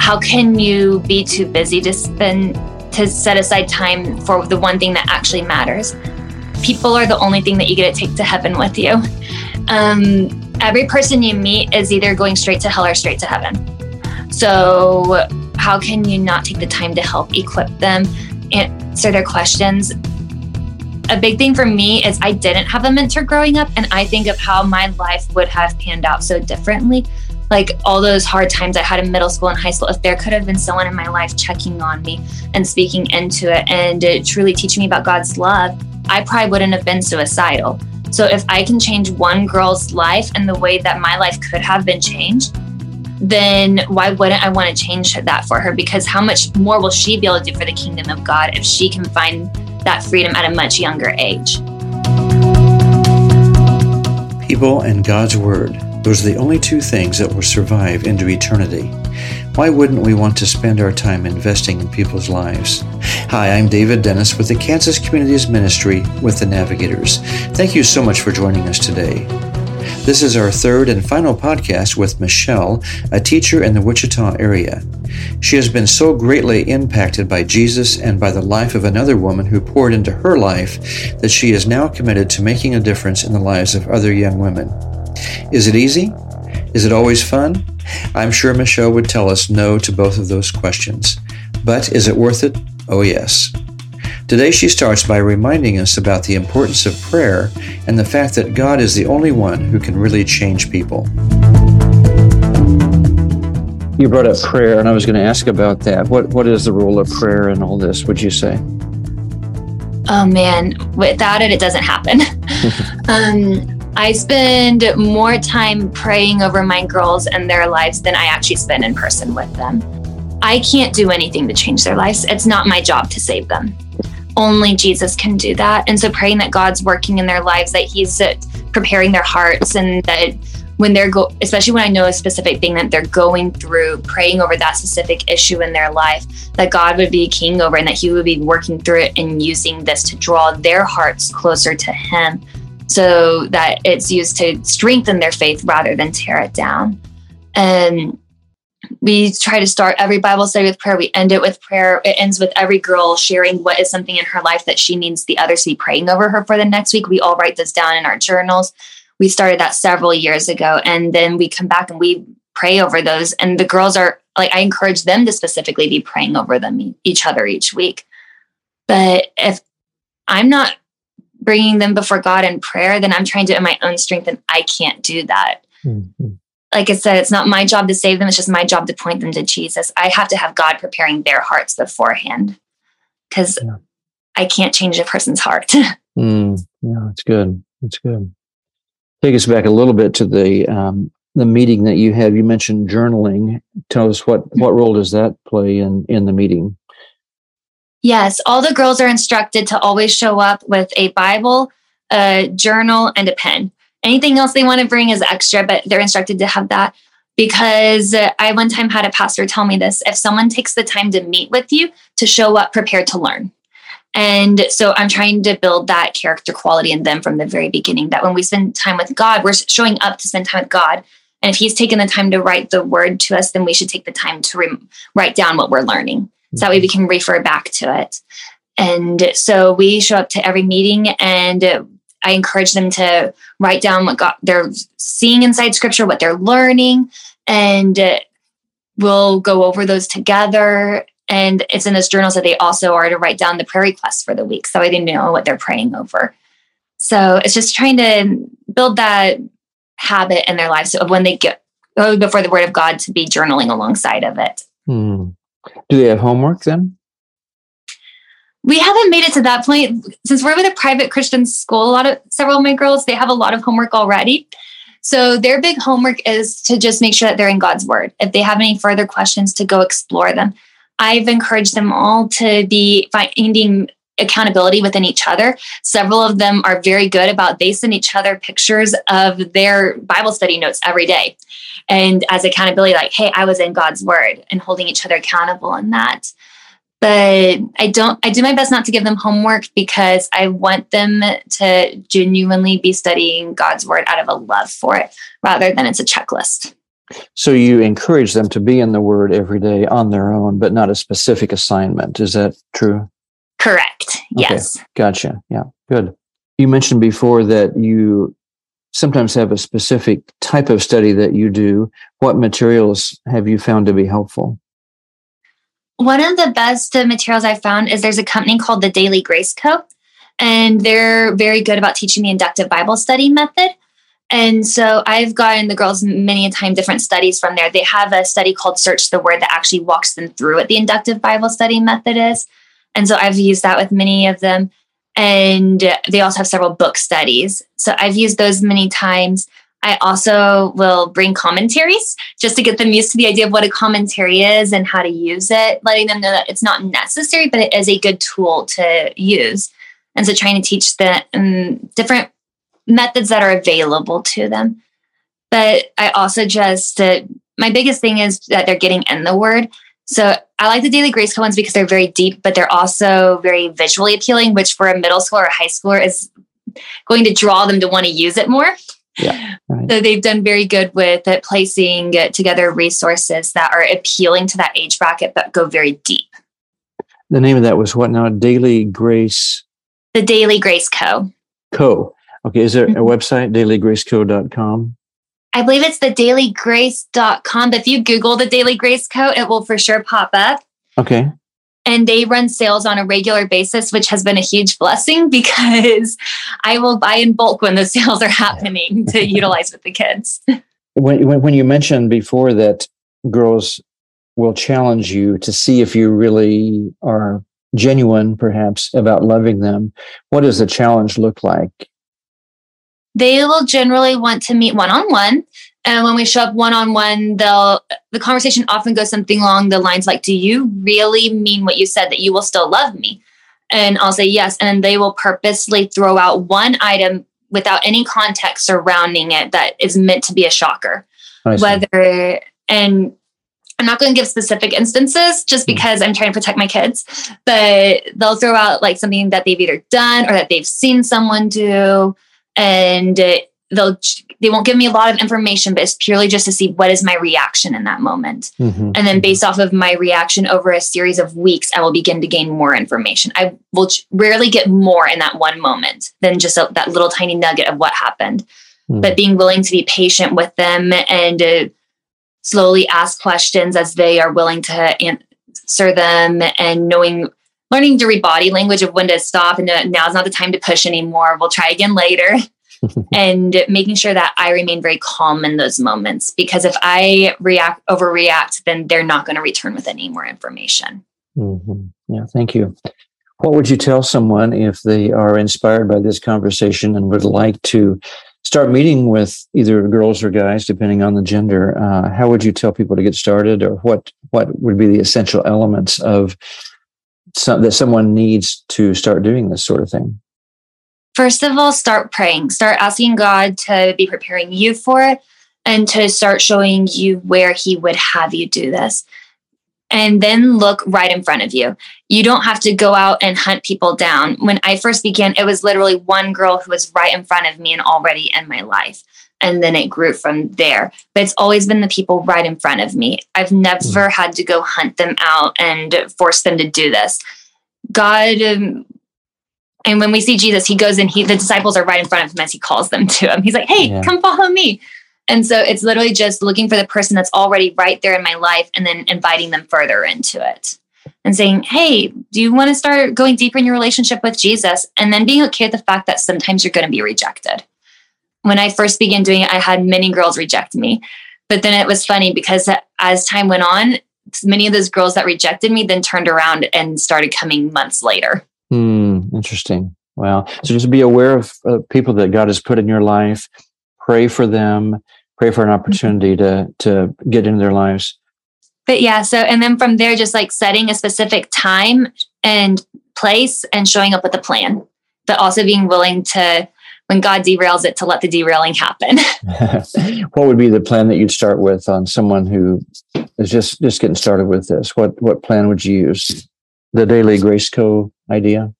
how can you be too busy to spend to set aside time for the one thing that actually matters? People are the only thing that you get to take to heaven with you. Um, every person you meet is either going straight to hell or straight to heaven. So, how can you not take the time to help equip them, answer their questions? A big thing for me is I didn't have a mentor growing up, and I think of how my life would have panned out so differently like all those hard times I had in middle school and high school, if there could have been someone in my life checking on me and speaking into it and uh, truly teaching me about God's love, I probably wouldn't have been suicidal. So if I can change one girl's life and the way that my life could have been changed, then why wouldn't I want to change that for her? Because how much more will she be able to do for the kingdom of God if she can find that freedom at a much younger age? People and God's Word those are the only two things that will survive into eternity. Why wouldn't we want to spend our time investing in people's lives? Hi, I'm David Dennis with the Kansas Communities Ministry with the Navigators. Thank you so much for joining us today. This is our third and final podcast with Michelle, a teacher in the Wichita area. She has been so greatly impacted by Jesus and by the life of another woman who poured into her life that she is now committed to making a difference in the lives of other young women. Is it easy? Is it always fun? I'm sure Michelle would tell us no to both of those questions. But is it worth it? Oh, yes. Today she starts by reminding us about the importance of prayer and the fact that God is the only one who can really change people. You brought up prayer, and I was going to ask about that. What What is the role of prayer in all this? Would you say? Oh man, without it, it doesn't happen. um, I spend more time praying over my girls and their lives than I actually spend in person with them. I can't do anything to change their lives. It's not my job to save them. Only Jesus can do that. And so praying that God's working in their lives, that He's uh, preparing their hearts, and that when they're go, especially when I know a specific thing that they're going through, praying over that specific issue in their life, that God would be king over and that He would be working through it and using this to draw their hearts closer to Him so that it's used to strengthen their faith rather than tear it down. And we try to start every Bible study with prayer. We end it with prayer. It ends with every girl sharing what is something in her life that she needs the others to be praying over her for the next week. We all write this down in our journals. We started that several years ago. And then we come back and we pray over those. And the girls are like, I encourage them to specifically be praying over them each other each week. But if I'm not bringing them before God in prayer, then I'm trying to in my own strength and I can't do that. Mm-hmm. Like I said, it's not my job to save them. It's just my job to point them to Jesus. I have to have God preparing their hearts beforehand because yeah. I can't change a person's heart. mm, yeah, it's good. It's good. Take us back a little bit to the um, the meeting that you have. You mentioned journaling. Tell us what what role does that play in in the meeting? Yes, all the girls are instructed to always show up with a Bible, a journal, and a pen. Anything else they want to bring is extra, but they're instructed to have that because I one time had a pastor tell me this if someone takes the time to meet with you, to show up prepared to learn. And so I'm trying to build that character quality in them from the very beginning that when we spend time with God, we're showing up to spend time with God. And if He's taken the time to write the word to us, then we should take the time to re- write down what we're learning. So that way we can refer back to it. And so we show up to every meeting and I encourage them to write down what God, they're seeing inside scripture, what they're learning, and we'll go over those together. And it's in those journals that they also are to write down the prayer requests for the week so they know what they're praying over. So it's just trying to build that habit in their lives of when they get go before the word of God to be journaling alongside of it. Hmm. Do they have homework then? We haven't made it to that point since we're with a private Christian school. A lot of several of my girls they have a lot of homework already. So their big homework is to just make sure that they're in God's word. If they have any further questions, to go explore them. I've encouraged them all to be finding accountability within each other. Several of them are very good about they send each other pictures of their Bible study notes every day and as accountability like hey i was in god's word and holding each other accountable in that but i don't i do my best not to give them homework because i want them to genuinely be studying god's word out of a love for it rather than it's a checklist So you encourage them to be in the Word every day on their own, but not a specific assignment. Is that true? Correct. Yes. Okay. Gotcha. Yeah. Good. You mentioned before that you sometimes have a specific type of study that you do. What materials have you found to be helpful? One of the best materials I found is there's a company called the Daily Grace Co. And they're very good about teaching the inductive Bible study method. And so I've gotten the girls many a time different studies from there. They have a study called Search the Word that actually walks them through what the inductive Bible study method is. And so I've used that with many of them. And they also have several book studies. So I've used those many times. I also will bring commentaries just to get them used to the idea of what a commentary is and how to use it, letting them know that it's not necessary, but it is a good tool to use. And so trying to teach the um, different methods that are available to them. But I also just, uh, my biggest thing is that they're getting in the word. So I like the Daily Grace Co ones because they're very deep, but they're also very visually appealing, which for a middle school or a high schooler is going to draw them to want to use it more. Yeah, right. So they've done very good with it, placing together resources that are appealing to that age bracket, but go very deep. The name of that was what now? Daily Grace. The Daily Grace Co. Co. Okay. Is there a mm-hmm. website, dailygraceco.com? I believe it's the dailygrace.com. But if you Google the Daily Grace Co., it will for sure pop up. Okay. And they run sales on a regular basis, which has been a huge blessing because I will buy in bulk when the sales are happening to utilize with the kids. When, when you mentioned before that girls will challenge you to see if you really are genuine, perhaps, about loving them, what does the challenge look like? They will generally want to meet one on one. And when we show up one on one, they'll the conversation often goes something along the lines like, "Do you really mean what you said that you will still love me?" And I'll say yes, and they will purposely throw out one item without any context surrounding it that is meant to be a shocker. Whether and I'm not going to give specific instances just hmm. because I'm trying to protect my kids, but they'll throw out like something that they've either done or that they've seen someone do and they'll they won't give me a lot of information but it's purely just to see what is my reaction in that moment mm-hmm. and then based off of my reaction over a series of weeks i will begin to gain more information i will rarely get more in that one moment than just a, that little tiny nugget of what happened mm-hmm. but being willing to be patient with them and uh, slowly ask questions as they are willing to answer them and knowing learning to read body language of when to stop and now's not the time to push anymore. We'll try again later. and making sure that I remain very calm in those moments because if I react overreact, then they're not going to return with any more information. Mm-hmm. Yeah, thank you. What would you tell someone if they are inspired by this conversation and would like to start meeting with either girls or guys, depending on the gender? Uh, how would you tell people to get started, or what what would be the essential elements of that someone needs to start doing this sort of thing? First of all, start praying. Start asking God to be preparing you for it and to start showing you where He would have you do this. And then look right in front of you. You don't have to go out and hunt people down. When I first began, it was literally one girl who was right in front of me and already in my life and then it grew from there. But it's always been the people right in front of me. I've never mm. had to go hunt them out and force them to do this. God, um, and when we see Jesus, he goes and he the disciples are right in front of him as he calls them to him. He's like, "Hey, yeah. come follow me." And so it's literally just looking for the person that's already right there in my life and then inviting them further into it and saying, Hey, do you want to start going deeper in your relationship with Jesus? And then being okay with the fact that sometimes you're going to be rejected when I first began doing it, I had many girls reject me. But then it was funny because as time went on, many of those girls that rejected me then turned around and started coming months later. Hmm, interesting. Well, so just be aware of uh, people that God has put in your life. Pray for them. Pray for an opportunity to to get into their lives. But yeah, so and then from there, just like setting a specific time and place and showing up with a plan, but also being willing to when God derails it to let the derailing happen. what would be the plan that you'd start with on someone who is just just getting started with this? What what plan would you use? The Daily Grace Co idea?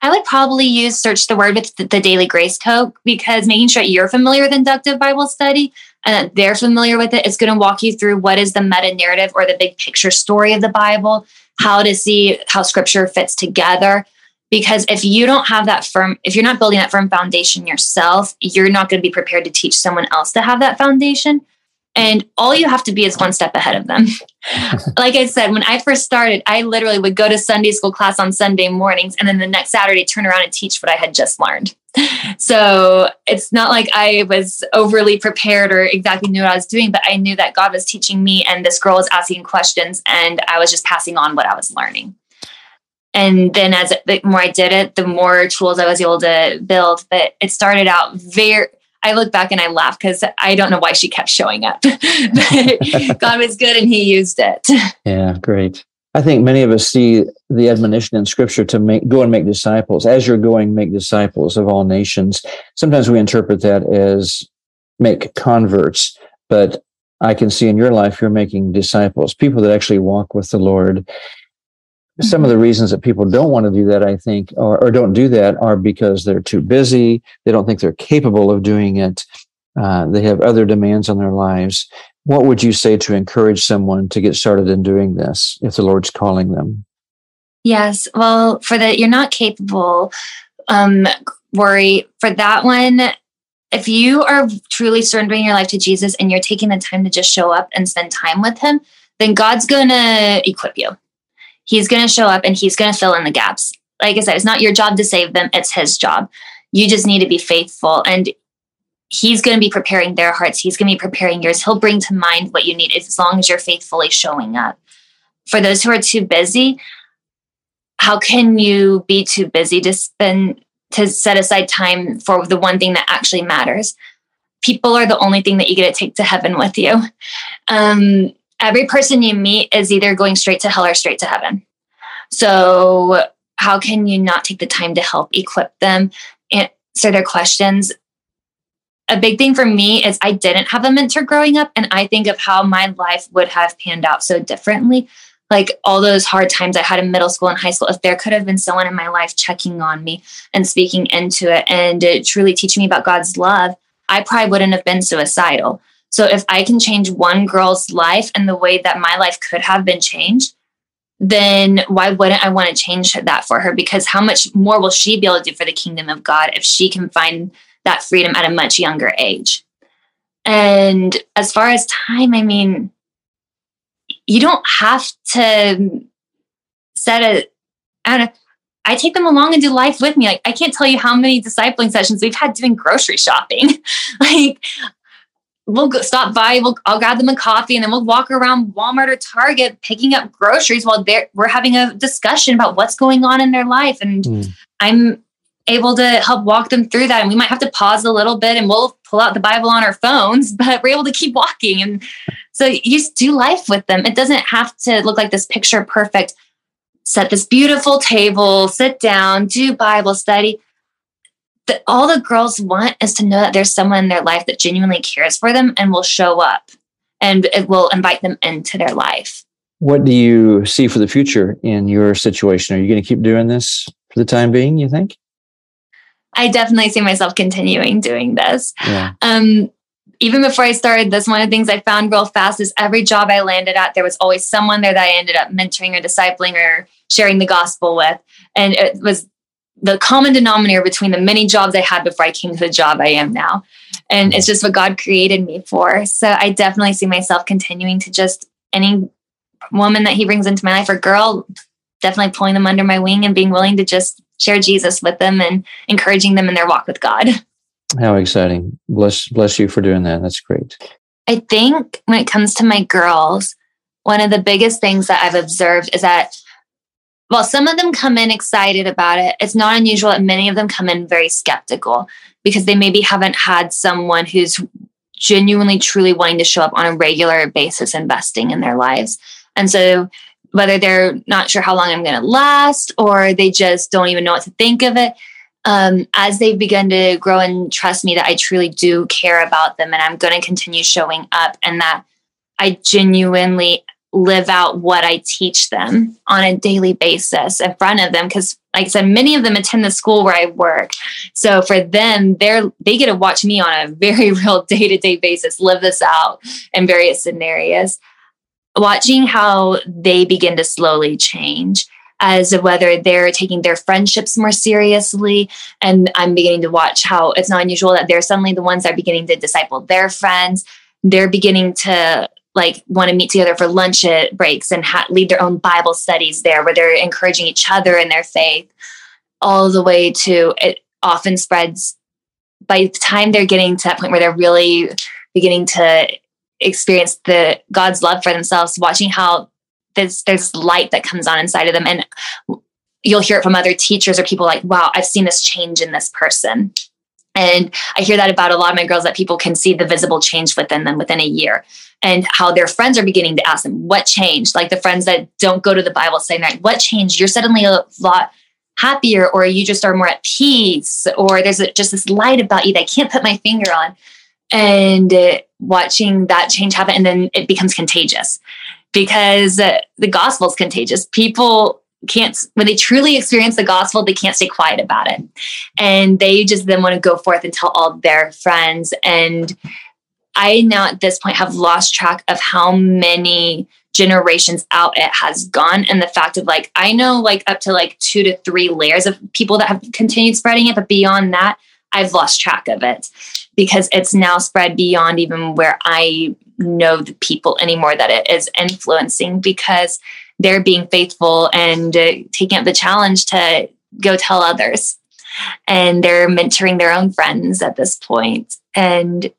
I would probably use search the word with the, Daily Grace Co because making sure you're familiar with inductive Bible study, and that they're familiar with it. It's going to walk you through what is the meta narrative or the big picture story of the Bible, how to see how scripture fits together. Because if you don't have that firm, if you're not building that firm foundation yourself, you're not going to be prepared to teach someone else to have that foundation. And all you have to be is one step ahead of them. like I said, when I first started, I literally would go to Sunday school class on Sunday mornings and then the next Saturday turn around and teach what I had just learned. So it's not like I was overly prepared or exactly knew what I was doing, but I knew that God was teaching me and this girl was asking questions and I was just passing on what I was learning. And then as the more I did it, the more tools I was able to build. But it started out very I look back and I laugh because I don't know why she kept showing up. God was good and he used it. Yeah, great. I think many of us see the admonition in scripture to make go and make disciples. As you're going, make disciples of all nations. Sometimes we interpret that as make converts, but I can see in your life you're making disciples, people that actually walk with the Lord some of the reasons that people don't want to do that, I think, or, or, don't do that are because they're too busy. They don't think they're capable of doing it. Uh, they have other demands on their lives. What would you say to encourage someone to get started in doing this if the Lord's calling them? Yes. Well, for the you're not capable um, worry, for that one, if you are truly surrendering your life to Jesus and you're taking the time to just show up and spend time with Him, then God's going to equip you He's going to show up and he's going to fill in the gaps. Like I said, it's not your job to save them, it's his job. You just need to be faithful. And he's going to be preparing their hearts. He's going to be preparing yours. He'll bring to mind what you need as long as you're faithfully showing up. For those who are too busy, how can you be too busy to spend to set aside time for the one thing that actually matters? People are the only thing that you get to take to heaven with you. Um, every person you meet is either going straight to hell or straight to heaven. So, how can you not take the time to help equip them, answer their questions? A big thing for me is I didn't have a mentor growing up, and I think of how my life would have panned out so differently. Like all those hard times I had in middle school and high school, if there could have been someone in my life checking on me and speaking into it and truly teaching me about God's love, I probably wouldn't have been suicidal. So if I can change one girl's life and the way that my life could have been changed, then why wouldn't I want to change that for her? Because how much more will she be able to do for the kingdom of God if she can find that freedom at a much younger age? And as far as time, I mean, you don't have to set a, I don't know, I take them along and do life with me. Like I can't tell you how many discipling sessions we've had doing grocery shopping. like we'll stop by. We'll, I'll grab them a coffee, and then we'll walk around Walmart or Target picking up groceries while they're we're having a discussion about what's going on in their life. And mm. I'm able to help walk them through that. And we might have to pause a little bit, and we'll pull out the Bible on our phones, but we're able to keep walking. And so you just do life with them. It doesn't have to look like this picture perfect. Set this beautiful table, sit down, do Bible study that all the girls want is to know that there's someone in their life that genuinely cares for them and will show up and it will invite them into their life. What do you see for the future in your situation? Are you going to keep doing this for the time being, you think? I definitely see myself continuing doing this. Yeah. Um, even before I started this, one of the things I found real fast is every job I landed at, there was always someone there that I ended up mentoring or discipling or sharing the gospel with. And it was the common denominator between the many jobs I had before I came to the job I am now. And it's just what God created me for. So I definitely see myself continuing to just any woman that He brings into my life or girl, definitely pulling them under my wing and being willing to just share Jesus with them and encouraging them in their walk with God. How exciting. Bless bless you for doing that. That's great. I think when it comes to my girls, one of the biggest things that I've observed is that while some of them come in excited about it, it's not unusual that many of them come in very skeptical because they maybe haven't had someone who's genuinely, truly wanting to show up on a regular basis investing in their lives. And so, whether they're not sure how long I'm going to last or they just don't even know what to think of it, um, as they've begun to grow and trust me that I truly do care about them and I'm going to continue showing up and that I genuinely live out what I teach them on a daily basis in front of them. Because, like I said, many of them attend the school where I work. So for them, they're they get to watch me on a very real day to day basis live this out in various scenarios. Watching how they begin to slowly change as of whether they're taking their friendships more seriously. And I'm beginning to watch how it's not unusual that they're suddenly the ones that are beginning to disciple their friends. They're beginning to like want to meet together for lunch breaks and ha- lead their own Bible studies there where they're encouraging each other in their faith, all the way to it often spreads by the time they're getting to that point where they're really beginning to experience the God's love for themselves, watching how there's there's light that comes on inside of them and you'll hear it from other teachers or people like wow i've seen this change in this person and i hear that about a lot of my girls that people can see the visible change within them within a year and how their friends are beginning to ask them what changed? Like the friends that don't go to the bible saying that what changed? You're suddenly a lot happier or you just are more at peace or there's a, just this light about you that i can't put my finger on. And uh, watching that change happen and then it becomes contagious because uh, the gospel is contagious. People can't, when they truly experience the gospel, they can't stay quiet about it. And they just then want to go forth and tell all their friends. And I now at this point have lost track of how many generations out it has gone and the fact of like i know like up to like two to three layers of people that have continued spreading it but beyond that i've lost track of it because it's now spread beyond even where i know the people anymore that it is influencing because they're being faithful and uh, taking up the challenge to go tell others. And they're mentoring their own friends at this point. And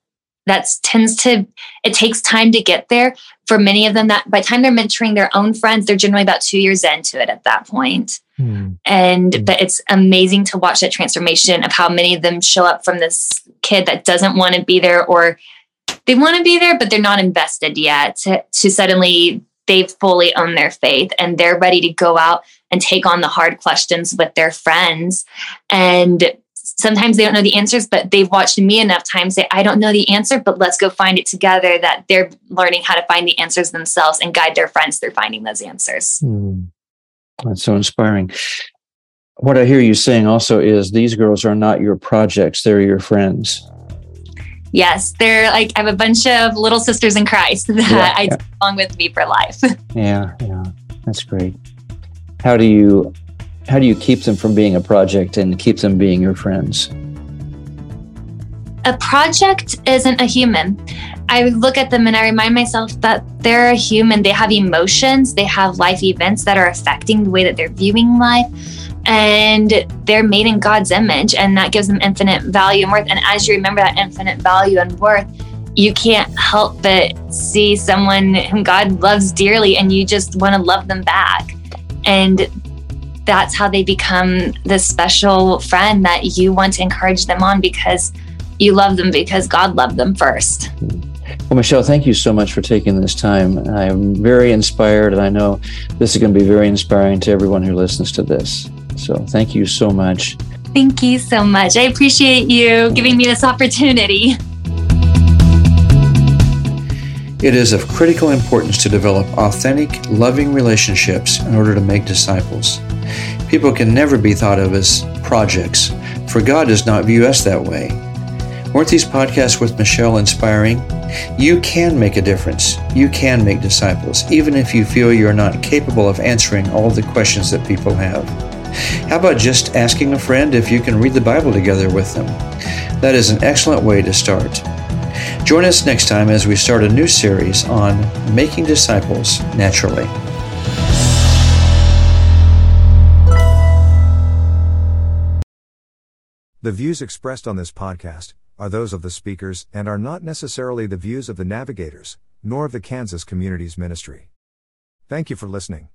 that tends to, it takes time to get there. For many of them, that by the time they're mentoring their own friends, they're generally about two years into it at that point. Mm. And mm. but it's amazing to watch that transformation of how many of them show up from this kid that doesn't want to be there or they want to be there, but they're not invested yet to, to suddenly they've fully owned their faith and they're ready to go out and take on the hard questions with their friends. And sometimes they don't know the answers, but they've watched me enough times say, I don't know the answer, but let's go find it together. That they're learning how to find the answers themselves and guide their friends through finding those answers. Mm, that's so inspiring. What I hear you saying also is these girls are not your projects, they're your friends. Yes, they're like I have a bunch of little sisters in Christ that yeah, I yeah. along with me for life. yeah, yeah, that's great. How do you how do you keep them from being a project and keep them being your friends? A project isn't a human. I look at them and I remind myself that they're a human. They have emotions, they have life events that are affecting the way that they're viewing life and they're made in God's image, and that gives them infinite value and worth. And as you remember that infinite value and worth, you can't help but see someone whom God loves dearly, and you just want to love them back. And that's how they become the special friend that you want to encourage them on because you love them because God loved them first. Well, Michelle, thank you so much for taking this time. I'm very inspired, and I know this is going to be very inspiring to everyone who listens to this. So thank you so much. Thank you so much. I appreciate you giving me this opportunity. It is of critical importance to develop authentic, loving relationships in order to make disciples. People can never be thought of as projects, for God does not view us that way. Weren't these podcasts with Michelle inspiring? You can make a difference. You can make disciples, even if you feel you're not capable of answering all the questions that people have. How about just asking a friend if you can read the Bible together with them? That is an excellent way to start. Join us next time as we start a new series on making disciples naturally. The views expressed on this podcast are those of the speakers and are not necessarily the views of the navigators, nor of the Kansas Communities Ministry. Thank you for listening.